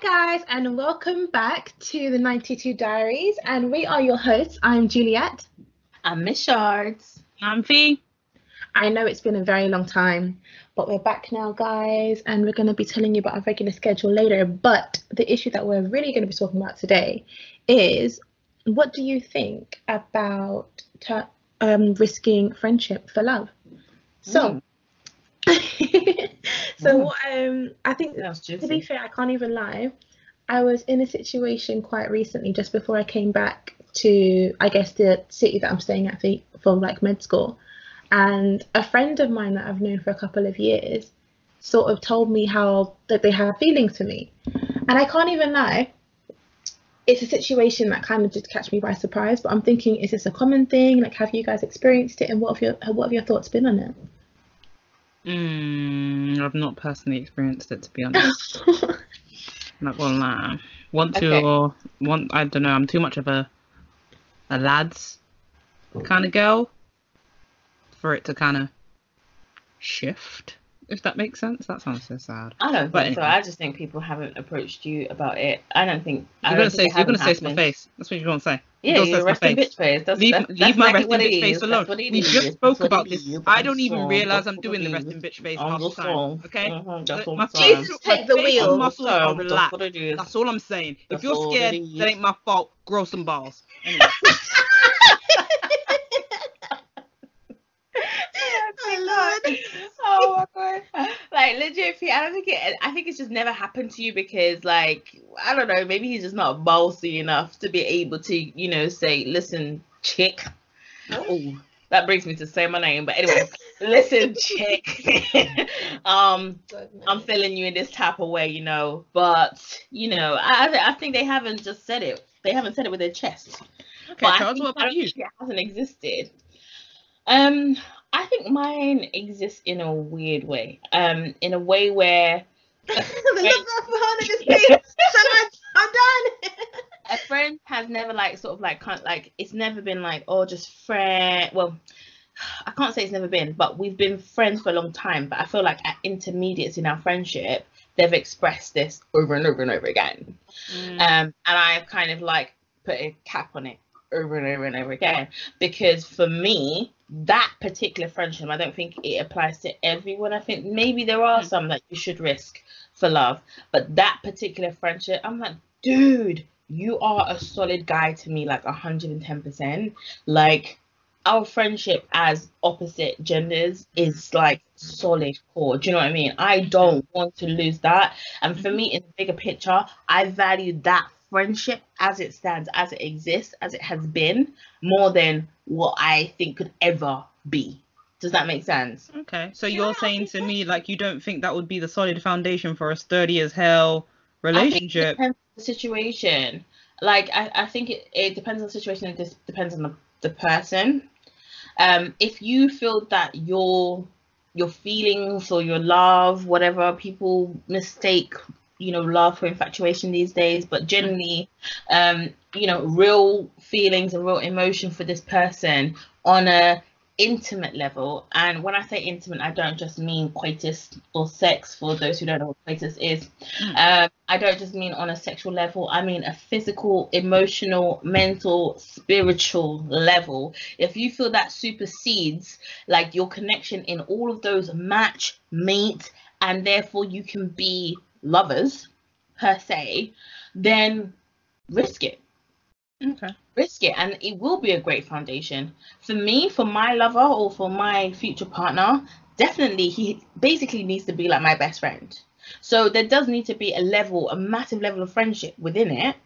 guys, and welcome back to the 92 Diaries. And we are your hosts. I'm Juliet. I'm Miss Shards. I'm Fee. I know it's been a very long time, but we're back now, guys, and we're going to be telling you about our regular schedule later. But the issue that we're really going to be talking about today is what do you think about ter- um, risking friendship for love? So, so what, um, I think to be fair, I can't even lie. I was in a situation quite recently, just before I came back to, I guess, the city that I'm staying at for, for like med school. And a friend of mine that I've known for a couple of years sort of told me how that they have feelings for me. And I can't even lie. It's a situation that kind of just catch me by surprise, but I'm thinking, is this a common thing? Like, have you guys experienced it, and what have your what have your thoughts been on it? Mm, I've not personally experienced it to be honest. not gonna lie. Want to Okay. or want I don't know, I'm too much of a a lads kind of girl for it to kind of shift, if that makes sense. That sounds so sad. I don't But think so. I just think people haven't approached you about it. I don't think. You're gonna say you're gonna say to my face. That's what you're gonna say. Yeah, Don't say you're to resting face. bitch face. That's, Leave, that's, leave that's my resting bitch face alone. That's what it We is. just spoke about this. I don't even realize. I'm doing the That's resting bitch face I'm half the time. Okay? Uh-huh, that's all my I'm face, saying. Jesus, take the wheel. muscles are That's relaxed. what it is. That's all I'm saying. If you're scared, it that is. ain't my fault. Grow some balls. Anyway. oh my god! Like legit, Pete, I don't think it. I think it's just never happened to you because, like, I don't know. Maybe he's just not bossy enough to be able to, you know, say, "Listen, chick." Oh, that brings me to say my name. But anyway, listen, chick. um, I'm feeling you in this type of way, you know. But you know, I I think they haven't just said it. They haven't said it with their chest. Okay, But I Charles, what about you? It hasn't existed. Um, think mine exists in a weird way. Um, in a way where the look behind. Shut up, I'm done. a friend has never like sort of like kind like it's never been like oh just friend. Well, I can't say it's never been, but we've been friends for a long time. But I feel like at intermediates in our friendship, they've expressed this over and over and over again. Mm. um, and I've kind of like put a cap on it over and over and over again because for me that particular friendship I don't think it applies to everyone. I think maybe there are Mm. some that you should risk for love but that particular friendship I'm like dude you are a solid guy to me like 110% like our friendship as opposite genders is like solid core. Do you know what I mean? I don't want to lose that. And for me, in the bigger picture, I value that friendship as it stands, as it exists, as it has been, more than what I think could ever be. Does that make sense? Okay, so you're saying to me like you don't think that would be the solid foundation for a sturdy as hell I think it relationship? depends on the situation. Like, I, I think it, it depends on the situation. It just depends on the, the person. Um, if you feel that your your feelings or your love, whatever people mistake, you know, love or infatuation these days, but generally, um, you know, real feelings and real emotion for this person on a intimate level. And when I say intimate, I don't just mean coitus or sex. For those who don't know what coitus is, um, I don't just mean on a sexual level. I mean a physical, emotional, mental, spiritual level. If you feel that supersedes like your connection in all of those match, mate, and therefore you can be lovers per se, then risk it. Okay. risk it and it will be a great foundation. For me for my lover or for my future partner definitely he basically needs to be like my best friend. So there does need to be a level a massive level of friendship within it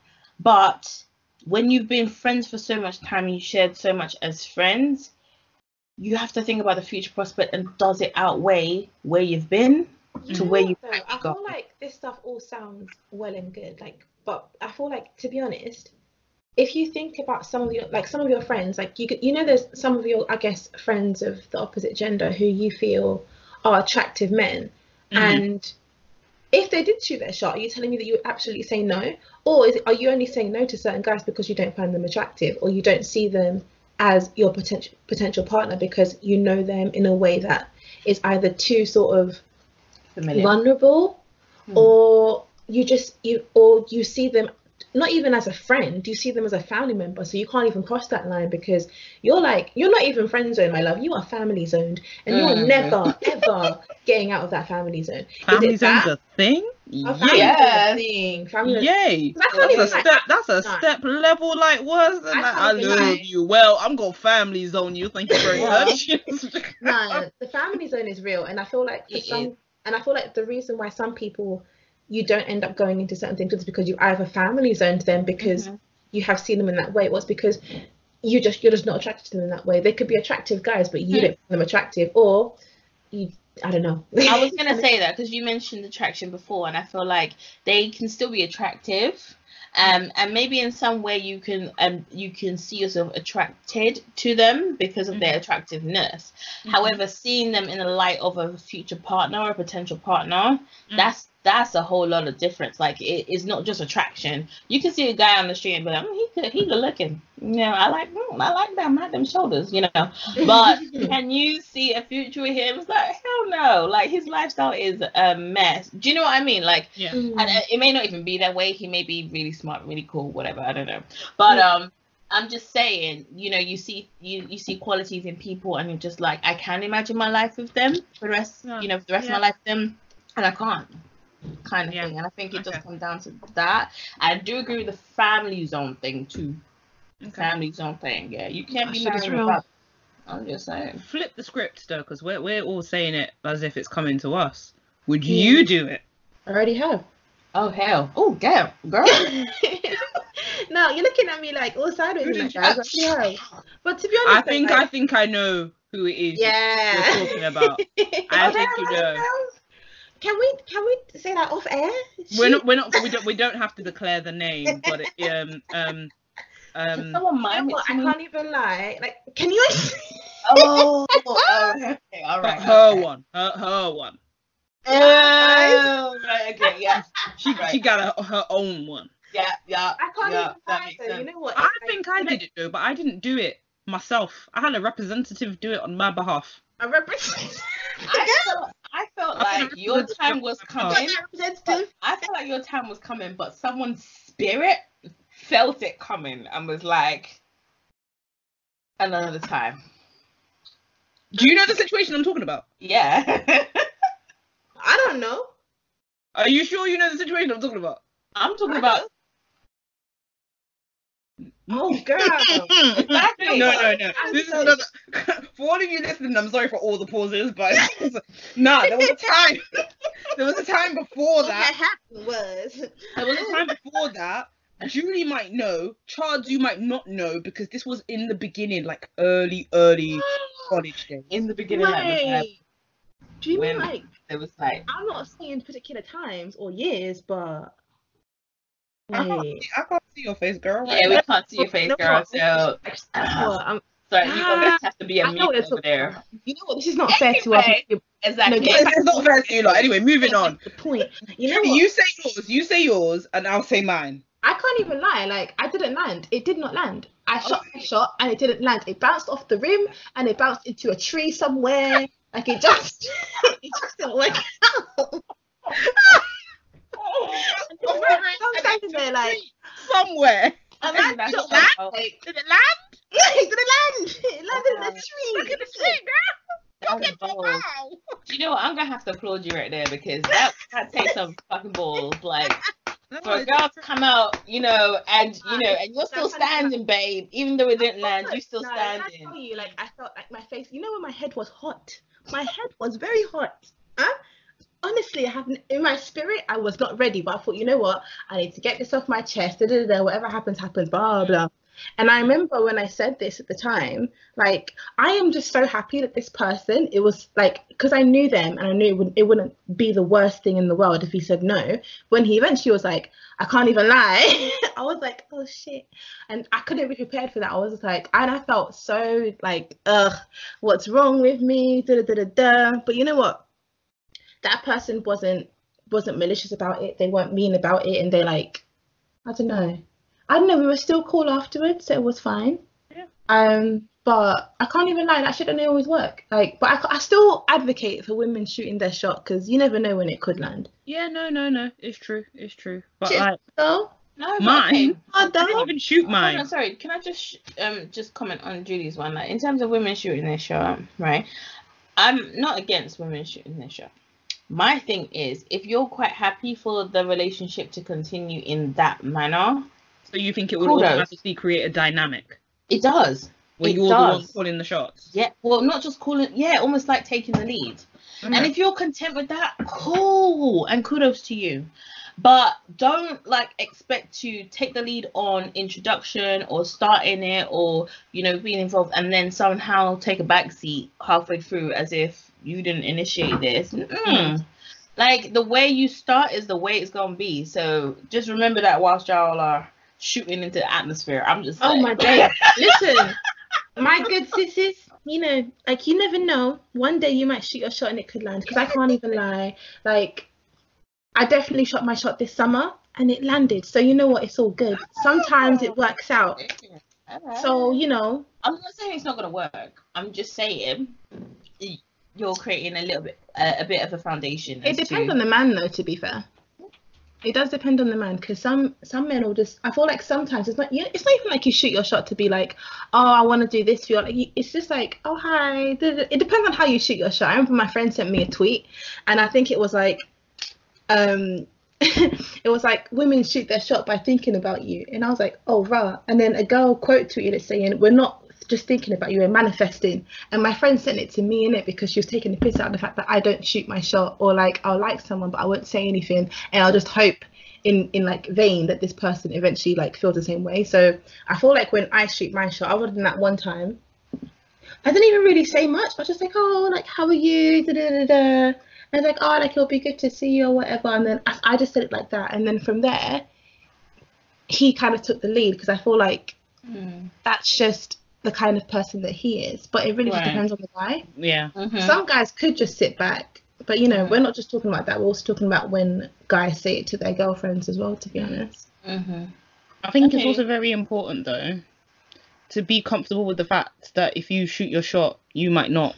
but when you've been friends for so much time you shared so much as friends you have to think about the future prospect and does it outweigh where you've been to where you So I go. feel like this stuff all sounds well and good, like, but I feel like to be honest, if you think about some of your like some of your friends, like you could, you know, there's some of your I guess friends of the opposite gender who you feel are attractive men, Mhm. and if they did shoot their shot, are you telling me that you would absolutely say no, or is are you only saying no to certain guys because you don't find them attractive, or you don't see them as your potential potential partner because you know them in a way that is either too sort of familiar vulnerable Hmm. or you just you or you see them not even as a friend, you see them as a family member, so you can't even cross that line because you're like you're not even friend zone, my love. You are family zoned, and you're Mhm. never ever getting out of that family zone. Family Is zone's that? a thing? A family Yeah. Yeah. thing. Family zone. Yay. I That's a lie. step that's a No. step level like worse than I like, I love lie. you. Well, I'm gonna family zone you, thank you very much. no, the family zone is real, and I feel like for It some, is. And I feel like the reason why some people you don't end up going into certain things is because you either family zoned them because Mhm. you have seen them in that way. It was because you just you're just not attracted to them in that way. They could be attractive guys, but you Hmm. don't find them attractive, or you I don't know. I was gonna say that because you mentioned attraction before, and I feel like they can still be attractive, um, and maybe in some way you can um you can see yourself attracted to them because of their attractiveness. However, seeing them in the light of a future partner or a potential partner, Mm. that's that's a whole lot of difference. Like it, it's not just attraction. You can see a guy on the street and be like, mm, he could, he good looking. You know, I like, mm, I like them, I like them shoulders. You know, but can you see a future with him? It's like hell no. Like his lifestyle is a mess. Do you know what I mean? Like, yeah. Mm. and uh, it may not even be that way. He may be really smart, really cool, whatever. I don't know. But um, I'm just saying, you know, you see you you see qualities in people, and you're just like, I can imagine my life with them for the rest, Yeah. you know, for the rest Yeah. of my life with them, and I can't. Kind of Yeah. thing, and I think it Okay. just comes down to that. I do agree with the family zone thing too. Family zone thing, yeah. You can't be That shit real. about. I'm just saying. Flip the script though, because we're we're all saying it as if it's coming to us. Would Yeah. you do it? I already have. Oh hell! Oh damn, girl. no, you're looking at me like all sideways in that. Like, yeah. But to be honest, I think like, I think I know who it is yeah. you're talking about. I think you oh, know. Can we can we say that off air? We're not we're not we don't we don't have to declare the name, but it, um um um Someone You know mind what? I can't even lie. Like, can you? Oh, oh, okay, all right. her okay. one, her her one. Oh, right, okay, yeah, She Right. she got a, her own one. yeah, yeah. I can't yeah, even that makes Though. sense. You know what? I Like, think I did it though, but I didn't do it myself. I had a representative do it on my behalf. A representative. I felt, I felt I like think your time was coming. I felt like your time was coming, but someone's spirit felt it coming and was like, another time. Do you know the situation I'm talking about? Yeah. I don't know. Are you sure you know the situation I'm talking about? I'm talking about Oh, girl. exactly. No, no, no. I'm This is another. For all of you listening, I'm sorry for all the pauses, but nah, there was a time. There was a time before What that. happened was. There was a time before that. Julie might know. Charles, you might not know because this was in the beginning, like early, early college days. In the beginning, like, the vibe, Wait. Do you mean like it was like, I'm not saying particular times or years, but I can't, I can't see your face, girl. yeah, we can't see your face, No, girl. what? So, Well, I'm- sorry, you're gonna Ah, have to be a I know mute over talking there. You know what? This is not fair to us. Anyway. Exactly. No, It's, it's not fair to you lot. Anyway, moving on. The point. You know what? you say yours. You say yours, and I'll say mine. I can't even lie. Like I didn't land. It did not land. I shot Oh. my shot and it didn't land. It bounced off the rim and it bounced into a tree somewhere. Like it just, it just didn't work out. I'm standing there like, Somewhere. and That's that shot not- was like, Did it land? it didn't land. It landed in the oh. tree. Look at the tree, girl. That was balls. Do you know what? I'm gonna have to applaud you right there because that that takes some fucking balls. Like for a girl to come out, you know, and you know, and you're still standing, babe. Even though it didn't land, you still No, when I standing. tell you, like I felt like my face. You know when my head was hot. My head was very hot. Huh? Honestly, I haven't in my spirit, I was not ready, but I thought, you know what? I need to get this off my chest. Da, da, da, whatever happens, happens. Blah blah. And I remember when I said this at the time, like I am just so happy that this person. It was like because I knew them and I knew it wouldn't, it wouldn't be the worst thing in the world if he said no. When he eventually was like, I can't even lie. I was like, oh shit and I couldn't be prepared for that. I was just like, and I felt so like, ugh, what's wrong with me? Da da da da. But you know what? That person wasn't wasn't malicious about it. They weren't mean about it, and they like, I don't know. I don't know. We were still cool afterwards, so it was fine. Yeah. Um, but I can't even lie, that shit don't always work. Like, but I, I still advocate for women shooting their shot because you never know when it could land. Yeah, no, no, no. It's true. It's true. But Shit. like So, No, mine, okay. I didn't don't. even shoot Hold on, mine. sorry, can I just sh- um just comment on Julie's one? Like in terms of women shooting their shot, right? I'm not against women shooting their shot. My thing is, if you're quite happy for the relationship to continue in that manner, So you think it would Kudos. automatically create a dynamic it does. where It you're the one calling the shots? Yeah, well, not just calling, yeah, almost like taking the lead. And mm. if you're content with that, cool, and kudos to you. But don't like expect to take the lead on introduction or starting it or you know being involved and then somehow take a back seat halfway through as if you didn't initiate this. Mm-mm. Mm. Like the way you start is the way it's gonna be. So just remember that whilst y'all are shooting into the atmosphere. I'm just Oh my days. Listen, my good sisters, you know, like you never know. One day you might shoot your shot and it could land. Because I can't even lie. Like, I definitely shot my shot this summer and it landed. So you know what? It's all good. Sometimes it works out. So you know, I'm not saying it's not gonna work. I'm just saying you're creating a little bit, a, a bit of a foundation. it depends to- on the man, though. To be fair. It does depend on the man because some some men will just. I feel like sometimes it's not. You it's not even like you shoot your shot to be like, oh, I want to do this for you. Like it's just like, oh hi. It depends on how you shoot your shot. I remember my friend sent me a tweet, and I think it was like, um, it was like women shoot their shot by thinking about you, and I was like, oh rah. And then a girl quote tweeted it saying, we're not just thinking about you, we're manifesting. And my friend sent it to me in it because she was taking the piss out of the fact that I don't shoot my shot or like I'll like someone but I won't say anything and I'll just hope in in like vain that this person eventually like feels the same way. So I feel like when I shoot my shot, other than that one time, I didn't even really say much. I was just like, oh, like how are you? Da, da, da, da. And I was like, oh, like it'll be good to see you or whatever. And then I, I just said it like that. And then from there, he kind of took the lead because I feel like Mm. that's just the kind of person that he is. But it really just depends on the guy. Yeah. Mhm. Some guys could just sit back, but you know, Mhm. we're not just talking about that. We're also talking about when guys say it to their girlfriends as well. To be honest, Mhm. I think it's also very important though to be comfortable with the fact that if you shoot your shot, you might not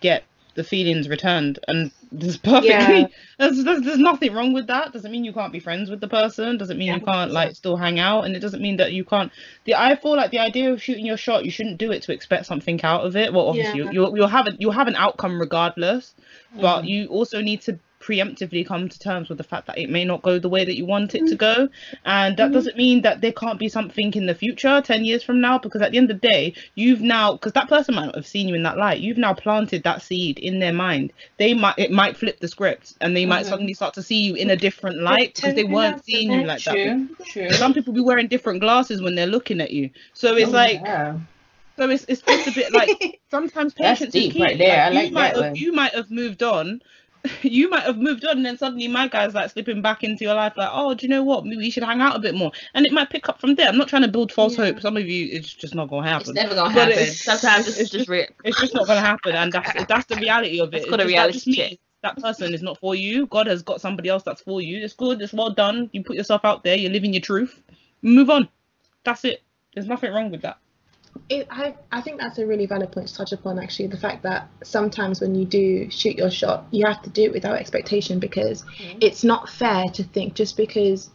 get the feelings returned, and there's perfectly Yeah. there's, there's there's nothing wrong with that. Doesn't mean you can't be friends with the person. Doesn't mean Yeah, you can't like still hang out, and it doesn't mean that you can't. The I feel like the idea of shooting your shot, you shouldn't do it to expect something out of it. Well, obviously Yeah. you you'll, you'll have an you'll have an outcome regardless, but Mhm. you also need to preemptively come to terms with the fact that it may not go the way that you want it to go and that Mhm. doesn't mean that there can't be something in the future 10 years from now because at the end of the day you've now because that person might not have seen you in that light you've now planted that seed in their mind they might it might flip the script and they might Mhm. suddenly start to see you in a different light because they weren't seeing you like that True. True. some people be wearing different glasses when they're looking at you so it's Oh, like yeah. so it's, it's just a bit like sometimes That's patience is deep key. right there. I you like might that have you might have moved on. You might have moved on, and then suddenly my guy's like slipping back into your life, like, oh, do you know what? Maybe we should hang out a bit more, and it might pick up from there. I'm not trying to build false Yeah. hope. Some of you, it's just not gonna happen. It's never gonna But happen. it's- Sometimes it's it's, just real. It's just not gonna happen, and that's that's the reality of it. It's It's got a reality check. That person is not for you. God has got somebody else that's for you. It's good. It's well done. You put yourself out there. You're living your truth. Move on. That's it. There's nothing wrong with that. It, I I think that's a really valid point to touch upon. Actually, the fact that sometimes when you do shoot your shot, you have to do it without expectation because Mhm. it's not fair to think just because.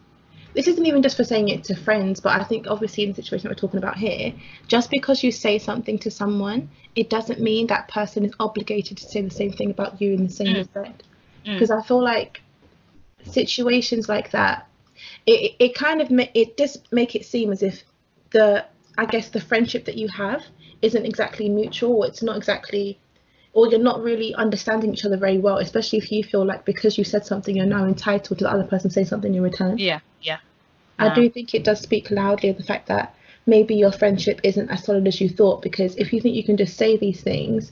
This isn't even just for saying it to friends, but I think obviously in the situation we're talking about here, just because you say something to someone, it doesn't mean that person is obligated to say the same thing about you in the same Mm. respect. Mm. Because I feel like situations like that, it, it, it kind of ma- it just make it seem as if the I guess the friendship that you have isn't exactly mutual. Or it's not exactly, or you're not really understanding each other very well. Especially if you feel like because you said something, you're now entitled to the other person saying something in return. Yeah. Yeah. I do um, think it does speak loudly of the fact that maybe your friendship isn't as solid as you thought. Because if you think you can just say these things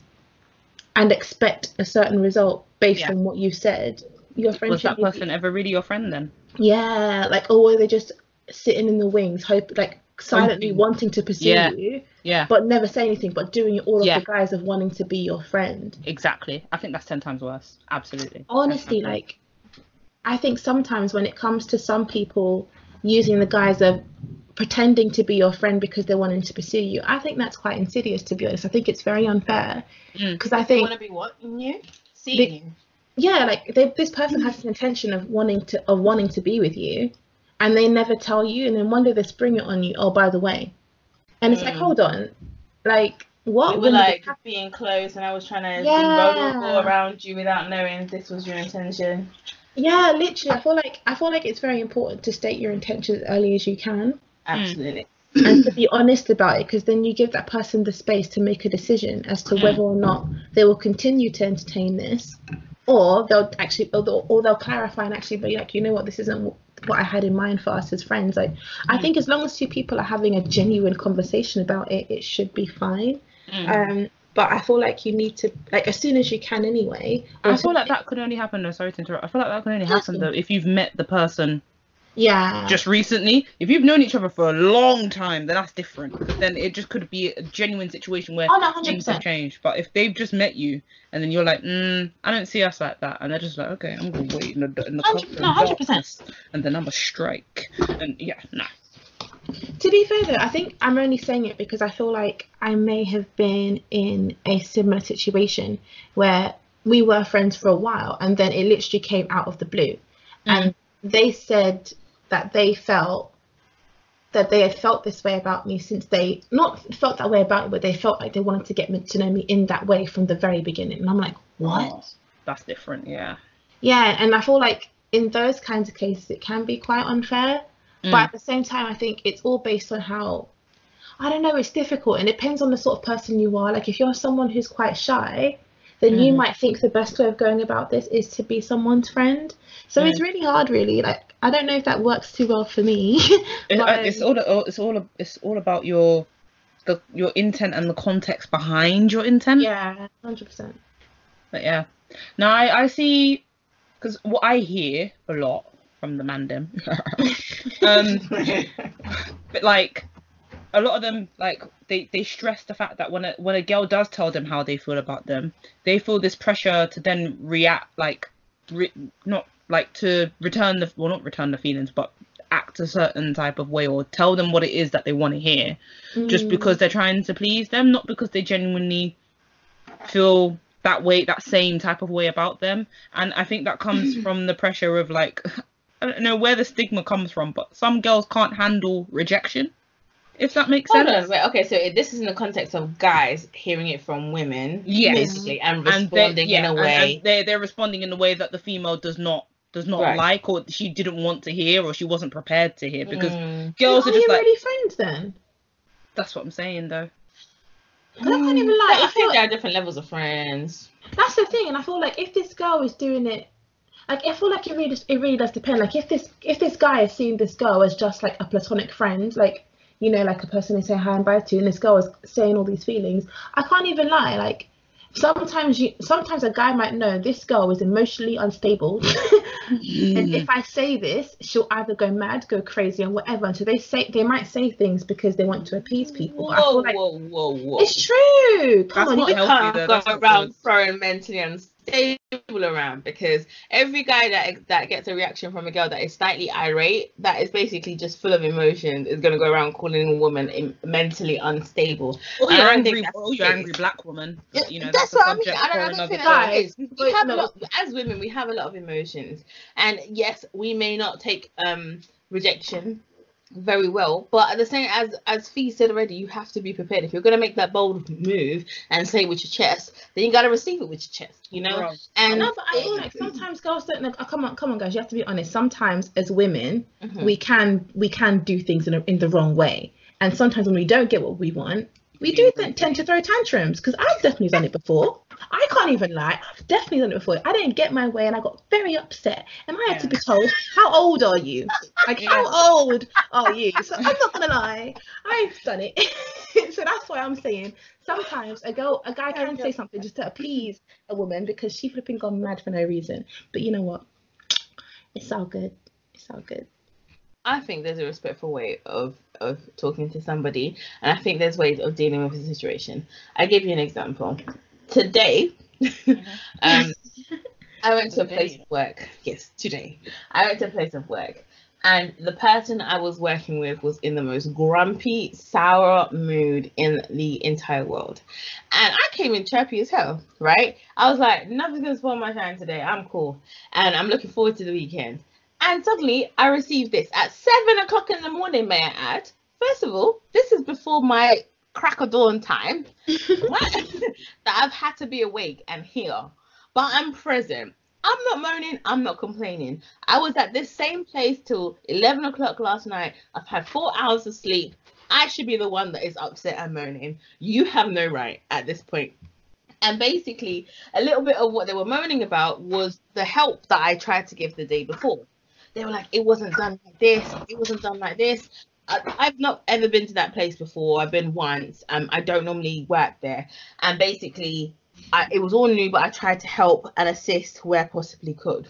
and expect a certain result based Yeah. on what you said, your Was friendship that may be- ever really your friend then? yeah, like or were they just sitting in the wings, hope like silently Hoping. wanting to pursue Yeah. you, Yeah. but never say anything, but doing it all Yeah. of the guise of wanting to be your friend. Exactly. I think that's ten times worse. Absolutely. Honestly, times like I think sometimes when it comes to some people using the guise of pretending to be your friend because they're wanting to pursue you. I think that's quite insidious, to be honest. I think it's very unfair Mm. because I They think want to be what in you? Seeing They- you. yeah, like they, this person has an intention of wanting to of wanting to be with you, and they never tell you, and then one day they spring it on you. Oh, by the way, and it's like, Mm. hold on, like what? We were When did this like being close, and I was trying to Yeah. around you without knowing this was your intention. yeah, literally, I feel like I feel like it's very important to state your intentions as early as you can. Absolutely. and to be honest about it because then you give that person the space to make a decision as to whether or not they will continue to entertain this or they'll actually or they'll, or they'll clarify and actually be like you know what this isn't what i had in mind for us as friends like i think as long as two people are having a genuine conversation about it it should be fine Mm. um but i feel like you need to like as soon as you can anyway I feel like that could only happen. though, Sorry to interrupt. I feel like that could only happen though if you've met the person yeah just recently. If you've known each other for a long time, then that's different. then it just could be a genuine situation where oh no things have changed. But if they've just met you and then you're like, mm, I don't see us like that, and they're just like, okay, I'm gonna wait in the, in the Hundred- cover no, 100%. darkness, and then I'm a strike, and yeah, nah. To be fair though, I think I'm only saying it because I feel like I may have been in a similar situation where we were friends for a while and then it literally came out of the blue. And they said that they felt that they had felt this way about me since they not felt that way about me, but they felt like they wanted to get me to know me in that way from the very beginning. And I'm like, what? Oh, that's different, yeah. Yeah, and I feel like in those kinds of cases it can be quite unfair. Mm. But at the same time, I think it's all based on how I don't know, it's difficult and it depends on the sort of person you are. Like if you're someone who's quite shy, then you Mm. might think the best way of going about this is to be someone's friend. So it's really hard really. Like I don't know if that works too well for me. But, uh, it's um, all it's all it's all about your the your intent and the context behind your intent. yeah, hundred percent. But yeah, now I I see because what I hear a lot from the mandem, um, but like a lot of them like they they stress the fact that when a when a girl does tell them how they feel about them, they feel this pressure to then react like re- not like to return the well not return the feelings but act a certain type of way or tell them what it is that they want to hear just Mm. because they're trying to please them, not because they genuinely feel that way, that same type of way about them. And I think that comes from the pressure of like, I don't know where the stigma comes from, but some girls can't handle rejection, if that makes Hold sense. on, wait, okay, so this is in the context of guys hearing it from women, Yes. basically, and And responding yeah, in a and- way. and they're, they're responding in a way that the female does not does not Right. like or she didn't want to hear or she wasn't prepared to hear because Mm. girls are are just you like really friends then? that's what I'm saying though. 'Cause I can't even lie. I I feel think there are different levels of friends. That's the thing, and I feel like if this girl is doing it, like I feel like it really, does- it really does depend. Like if this, if this guy is seeing this girl as just like a platonic friend, like you know, like a person they say hi and bye to, and this girl is saying all these feelings, I can't even lie. Like sometimes you, sometimes a guy might know this girl is emotionally unstable, and if mm. I say this, she'll either go mad, go crazy, or whatever. And so they say they might say things because they want to appease people. Whoa, like whoa, whoa, whoa. it's true. Come That's on, not you healthy, can't though, go that's around throwing mentally unstable around because every guy that that gets a reaction from a girl that is slightly irate, that is basically just full of emotions, is gonna go around calling a woman mentally unstable. Or I you're angry, think or the you're angry black woman. Yeah, You know, that's that's, what I mean. I don't, I don't think that is. We have a lot as women. We have a lot of emotions, and yes, we may not take um rejection very well, but at the same as as Fee said already, you have to be prepared. If you're gonna make that bold move and say with your chest, then you gotta receive it with your chest. You know, Bro. and No, but I feel like sometimes girls don't know. oh, come on, come on, guys. You have to be honest. Sometimes as women, Mhm. we can we can do things in, a, in the wrong way, and sometimes when we don't get what we want, we do th- tend to throw tantrums. Because I've definitely done it before. I can't even lie. I've definitely done it before. I didn't get my way, and I got very upset, and I had to be told, "How old are you? Like, how old are you?" So I'm not gonna lie. I've done it. so that's why I'm saying sometimes a girl, a guy can say something just to appease a woman because she flipping gone mad for no reason. But you know what? It's all good. It's all good. I think there's a respectful way of of talking to somebody, and I think there's ways of dealing with a situation. I give you an example. Today, um, I went to a place of work. Yes, today I went to a place of work and the person I was working with was in the most grumpy, sour mood in the entire world. And I came in chirpy as hell, right? I was like, nothing's gonna spoil my shine today. I'm cool. And I'm looking forward to the weekend. And suddenly I received this at seven o'clock in the morning, may I add. First of all, this is before my crack of dawn time I've had to be awake and here. But I'm present. I'm not moaning, I'm not complaining. I was at this same place till 11 o'clock last night. I've had four hours of sleep. I should be the one that is upset and moaning. You have no right at this point. And basically, a little bit of what they were moaning about was the help that I tried to give the day before. They were like, it wasn't done like this, it wasn't done like this. I, I've not ever been to that place before. I've been once. Um, I don't normally work there. And basically, I, it was all new, but I tried to help and assist where possibly could.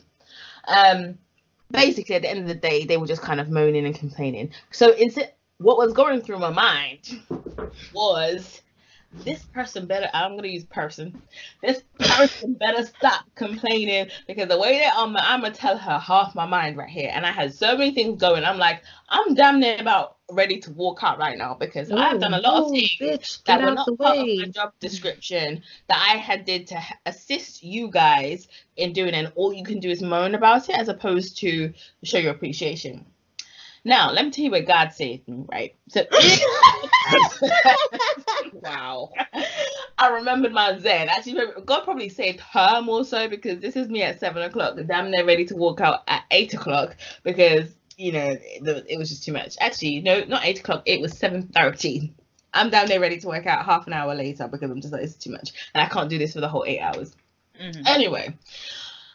Um, basically, at the end of the day, they were just kind of moaning and complaining. So, instead, what was going through my mind was this person better i'm gonna use person. This person better stop complaining because the way that i'm, I'm gonna tell her half my mind right here and i had so many things going i'm like i'm damn near about ready to walk out right now because i've done a lot of oh, things bitch, that were not part of my job description that i had did to assist you guys in doing and all you can do is moan about it as opposed to show your appreciation now let me tell you what god saved me right so Wow. I remembered my Zen. Actually, God probably saved her more so because this is me at seven o'clock. Damn near ready to walk out at eight o'clock because you know it was just too much. Actually, no, not eight o'clock. It was seven thirty. I'm down there ready to work out half an hour later because I'm just like it's too much and I can't do this for the whole eight hours. Mhm. Anyway,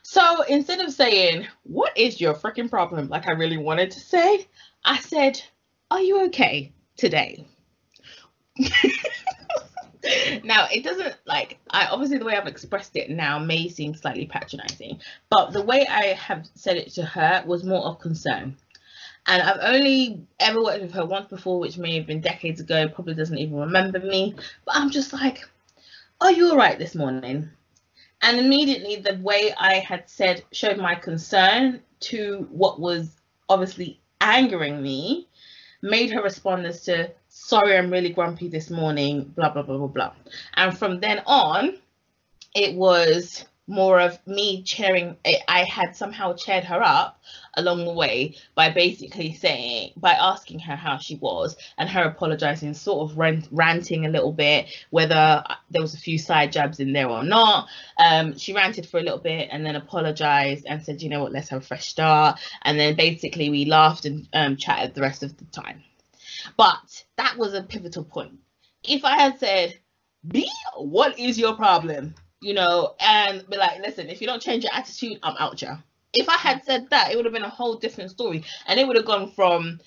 so instead of saying what is your freaking problem, like I really wanted to say, I said, "Are you okay today?" now it doesn't like I obviously the way I've expressed it now may seem slightly patronizing, but the way I have said it to her was more of concern. And I've only ever worked with her once before, which may have been decades ago, probably doesn't even remember me. But I'm just like, Are you alright this morning? And immediately the way I had said showed my concern to what was obviously angering me made her respond as to sorry i'm really grumpy this morning blah blah blah blah blah. And from then on it was more of me cheering I- had somehow cheered her up along the way by basically saying by asking her how she was and her apologizing sort of rant, ranting a little bit whether there was a few side jabs in there or not um she ranted for a little bit and then apologized and said you know what let's have a fresh start and then basically we laughed and um, chatted the rest of the time but that was a pivotal point. If I had said, B, what is your problem? You know, and be like, listen, if you don't change your attitude, I'm out ya. If I had said that, it would have been a whole different story. And it would have gone from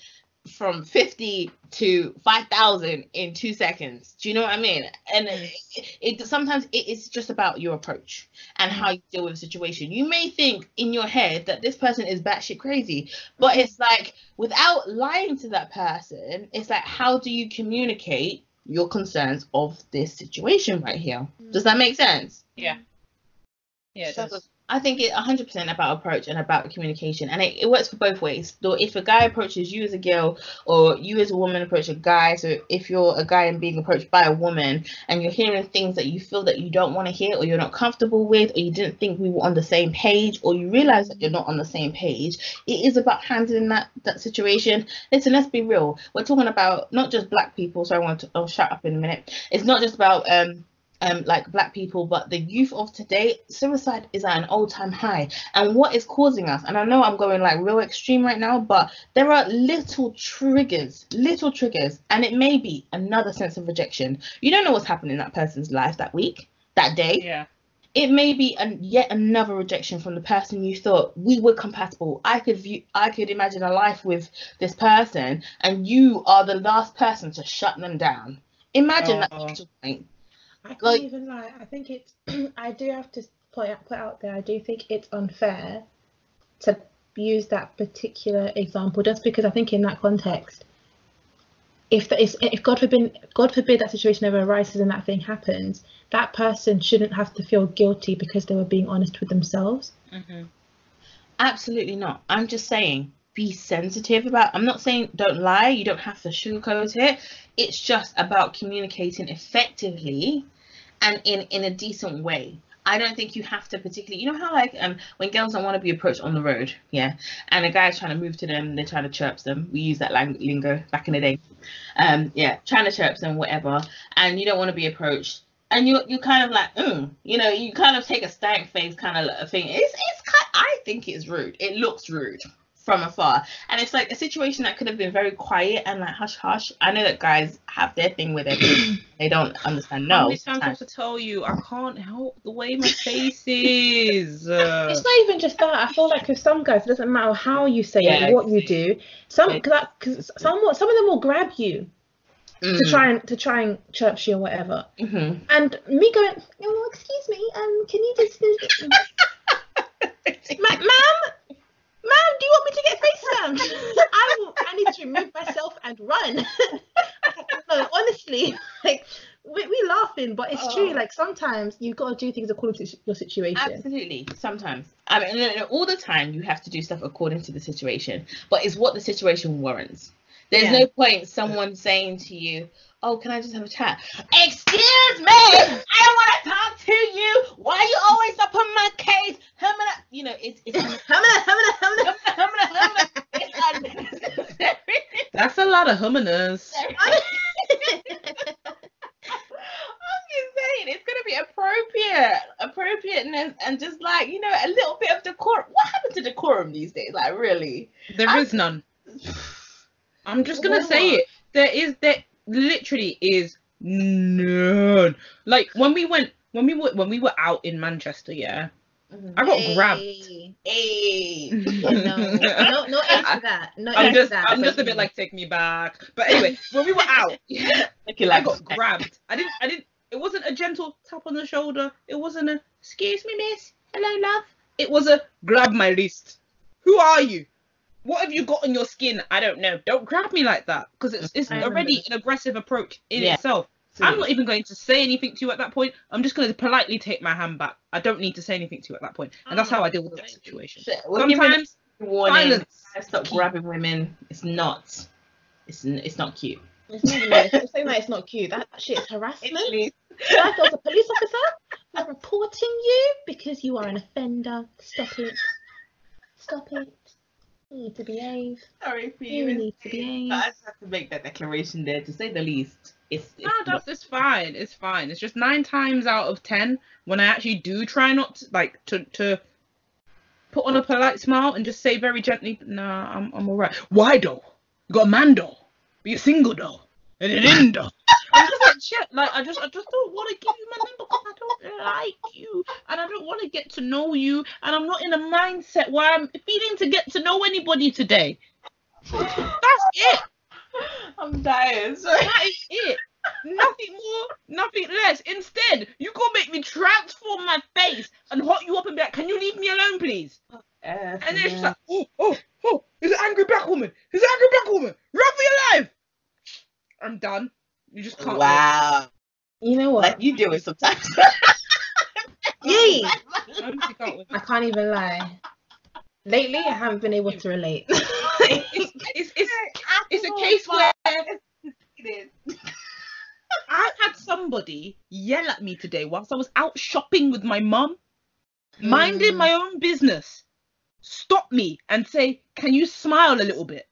from 50 to 5000 in two seconds. Do you know what i mean? And mm. it, it sometimes it is just about your approach and how you deal with a situation. You may think in your head that this person is batshit crazy but it's like without lying to that person it's like how do you communicate your concerns of this situation right here does that make sense Yeah. Yeah. So, does. I think it 100% about approach and about communication, and it, it works for both ways. So if a guy approaches you as a girl, or you as a woman approach a guy, so if you're a guy and being approached by a woman, and you're hearing things that you feel that you don't want to hear, or you're not comfortable with, or you didn't think we were on the same page, or you realize that you're not on the same page, it is about handling that that situation. Listen, let's be real. We're talking about not just black people. So I want to. I'll shut up in a minute. It's not just about um um, like black people, but the youth of today, suicide is at an all-time high. And what is causing us? And I know I'm going like real extreme right now, but there are little triggers, little triggers, and it may be another sense of rejection. You don't know what's happening in that person's life that week, that day. Yeah. It may be an, yet another rejection from the person you thought we were compatible. I could view, I could imagine a life with this person, and you are the last person to shut them down. Imagine Oh. that point. I can't Like- even lie. I think it's. I do have to point out, put out there. I do think it's unfair to use that particular example, just because I think in that context, if that is, if God forbid, God forbid that situation ever arises and that thing happens, that person shouldn't have to feel guilty because they were being honest with themselves. hmm Absolutely not. I'm just saying be sensitive about. I'm not saying don't lie. You don't have to sugarcoat it. It's just about communicating effectively and in in a decent way. I don't think you have to particularly, you know how like um when girls don't want to be approached on the road, yeah, and a guy's trying to move to them, they're trying to chirp them. We use that lang- lingo back in the day, um yeah, trying to chirp them, whatever, and you don't want to be approached, and you you kind of like, mm, you know, you kind of take a stank face kind of thing. It's it's I think it's rude. It looks rude from afar. And it's like a situation that could have been very quiet and like hush hush. I know that guys have their thing with it. they don't understand. No. How many times I have to tell you I can't help the way my face is. Uh, It's not even just that. I feel like with some guys, it doesn't matter how you say Yeah, it, what you do. Some, Yeah. because some, some of them will grab you to Mm. try and to try and chirp you or whatever. Mhm. And me going, oh, excuse me, um, can you just, Ma- ma'am, ma'am, do you want me to get FaceTime? I will. I need to remove myself and run. no, honestly, like we we laughing, but it's true. Oh. Like sometimes you've got to do things according to your situation. Absolutely. Sometimes. I mean, all the time you have to do stuff according to the situation, but it's what the situation warrants. There's Yeah. no point someone saying to you, "Oh, can I just have a chat?" Excuse me, I don't want to talk to you. Why are you always up on my case? Humana, you know, it's it's Humana, humana, humana. humana, humana, it's unnecessary. that's a lot of hummers. I'm just saying, it's gonna be appropriate, appropriateness, and just like you know, a little bit of decorum. What happened to decorum these days? Like, really? There I- is none. I'm just gonna say it. There is there literally is none. Like when we went when we were when we were out in Manchester, yeah, I got grabbed. Hey. Hey. No, no, no that. No I'm just that. I'm just a bit like take me back. But anyway, when we were out, Okay, I got grabbed. I didn't I didn't it wasn't a gentle tap on the shoulder. It wasn't a excuse me, miss. Hello, love. It was a grab my wrist. Who are you? What have you got on your skin? I don't know. Don't grab me like that because it's it's I already this. an aggressive approach in Yeah. itself. I'm not even going to say anything to you at that point. I'm just going to politely take my hand back. I don't need to say anything to you at that point, and that's how oh. I deal with that situation. We're Sometimes warning. silence. Stop grabbing women. It's not. It's it's not cute. It's not even, it's saying that it's not cute. That shit is harassment. It's Like a police officer, we're reporting you because you are an offender. Stop it. Stop it. You need to behave. sorry for You you. need to behave. But I just have to make that declaration there to say the least. It's, it's No, not- that's it's fine. It's fine. It's just nine times out of ten when I actually do try not to, like to to put on a polite smile and just say very gently, "Nah, I'm I'm alright." Why though? You got a man though. But you're single though. And an in though. I'm just like shit. Like I just I just don't want to give you my number because I don't like you and I don't want to get to know you and I'm not in a mindset where I'm feeling to get to know anybody today. That's it. I'm dying. Sorry. That is it. Nothing more, nothing less. Instead, you gonna make me transform my face and hot you up and be like, "Can you leave me alone, please?" And then it's just like, "Oh, oh, oh! It's an angry black woman. It's an angry black woman. Run for your life!" I'm done. You just can't. wow. You know what? Like you do it sometimes. Yay! I can't can't even lie. Lately, I haven't been able to relate. It's, it's, it's, it's a case where I had somebody yell at me today whilst I was out shopping with my mum, minding Mm. my own business, stop me and say, Can you smile a little bit?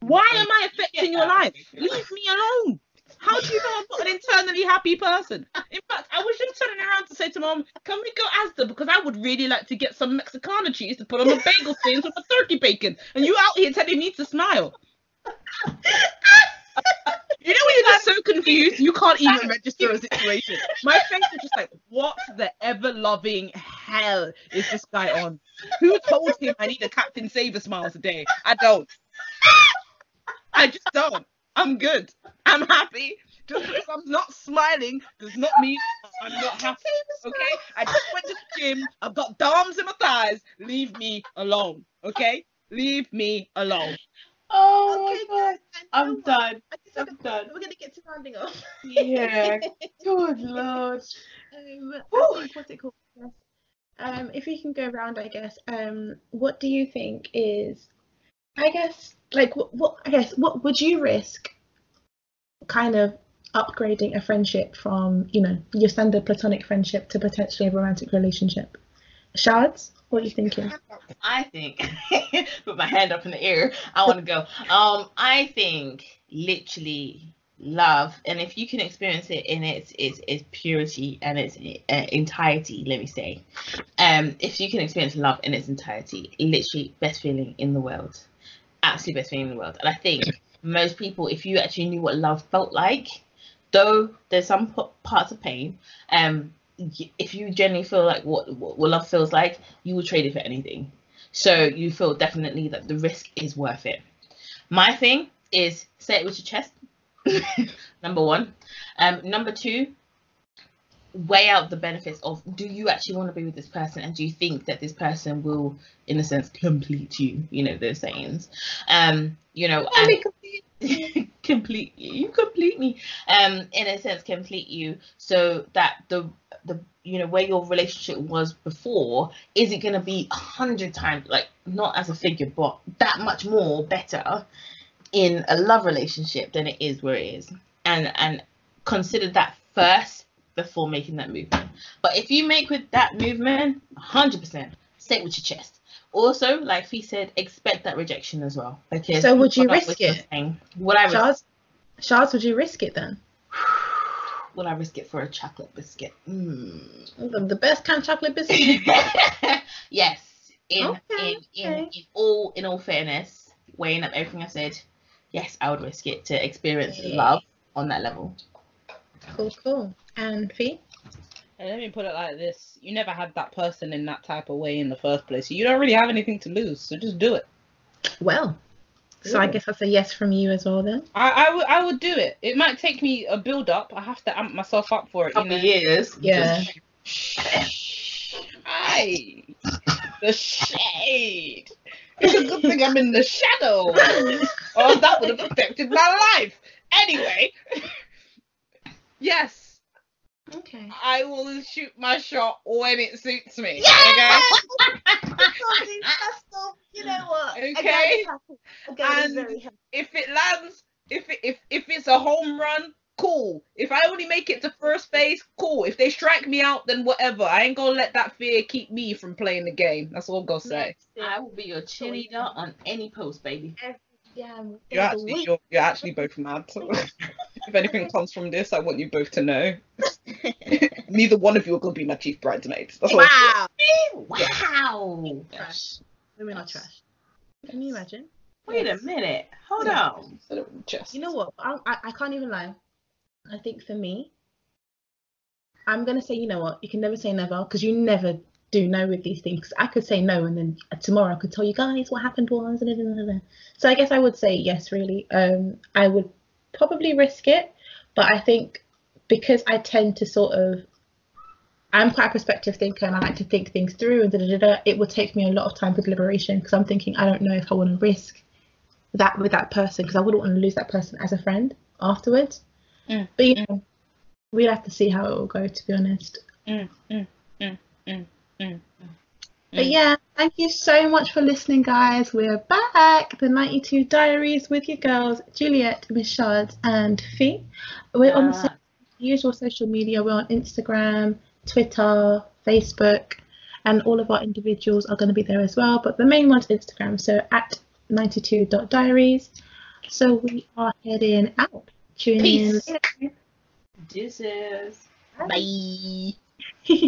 Why am I affecting your life? Leave me alone. How do you know I'm not an internally happy person? In fact, I was just turning around to say to mom, Can we go Asda? Because I would really like to get some Mexicana cheese to put on my bagel stains with my turkey bacon. And you out here telling me to smile. You know when you're just so confused, you can't even register a situation. My face is just like, what the ever loving hell is this guy on? Who told him I need a Captain Saver smile today? I don't. I just don't. I'm good. I'm happy. Just because I'm not smiling does not mean I'm not happy. Okay? I just went to the gym. I've got DOMs in my thighs. Leave me alone. Okay? Leave me alone. Oh Okay, my god. guys, I'm you know what? done. I guess I'm we're done. We're gonna get to rounding off. Yeah. Good lord. Um, think what's it called? Um, if we can go around, I guess. Um, what do you think is I guess like what, what I guess what would you risk kind of upgrading a friendship from, you know, your standard platonic friendship to potentially a romantic relationship? Shards, what are you thinking? I think, put my hand up in the air. I want to go. Um, I think literally love, and if you can experience it in its its, its purity and its uh, entirety, let me say, um, if you can experience love in its entirety, literally best feeling in the world, absolutely best feeling in the world. And I think most people, if you actually knew what love felt like, though there's some p- parts of pain, um, if you genuinely feel like what, what what love feels like, you will trade it for anything. So you feel definitely that the risk is worth it. My thing is say it with your chest. number one. Um, number two, weigh out the benefits of do you actually want to be with this person and do you think that this person will, in a sense, complete you? You know those sayings. Um, you know, and complete you you complete me um in a sense complete you so that the the you know where your relationship was before isn't going to be a hundred times like not as a figure but that much more better in a love relationship than it is where it is and and consider that first before making that movement but if you make with that movement 100% say it with your chest also like he said expect that rejection as well because So would you risk it? would i risk Shards, Shards, would you risk it then? would I risk it for a chocolate biscuit? Mm. The, best kind of chocolate biscuit. yes. In, Okay, in, in, okay. in all in all fairness, weighing up everything I said, yes, I would risk it to experience love on that level. Cool, cool. And Fee? And let me put it like this: you never had that person in that type of way in the first place. You don't really have anything to lose. So just do it. Well, so I Yeah. guess that's a yes from you as well then. I, I would I would do it. It might take me a build up. I have to amp myself up for it. You Couple know. years. Yeah. Aye. The shade. It's a good thing I'm in the shadow. or that would have affected my life. Anyway. Yes, Okay. I will shoot my shot when it suits me. Yeah! you know what? Okay. And if it lands, if it, if if it's a home run, cool. If I only make it to first base, cool. If they strike me out, then whatever. I ain't gonna let that fear keep me from playing the game. That's all I'm gonna say. I will be your cheerleader on any post, baby. Yeah, You're actually you're, you're actually both mad. if anything comes from this, I want you both to know. Neither one of you are gonna be my chief bridesmaids. That's all. Wow. Wow. Trash. Women are trash. Can you imagine? Wait a minute. Hold Yeah. on. Said it with chest. You know what? I, I, I can't even lie. I think for me, I'm gonna say, you know what? You can never say never because you never do know with these things. I could say no, and then tomorrow I could tell you guys what happened was. So I guess I would say yes. Really, um, I would probably risk it, but I think because I tend to sort of I'm quite a perspective thinker and I like to think things through and da, da, da, it would take me a lot of time for deliberation because I'm thinking I don't know if I want to risk that with that person because I wouldn't want to lose that person as a friend afterwards. Mm, But you know, we'd have to see how it will go to be honest. Mm, mm. But yeah, thank you so much for listening, guys. We're back. The 92 Diaries with your girls, Juliet, Miss Shards, and Fee. We're on the usual social media. We're on Instagram, Twitter, Facebook, and all of our individuals are going to be there as well. But the main one's Instagram, so at 92.diaries. So we are heading out. Tune Peace. in. Deuces. Bye. Bye.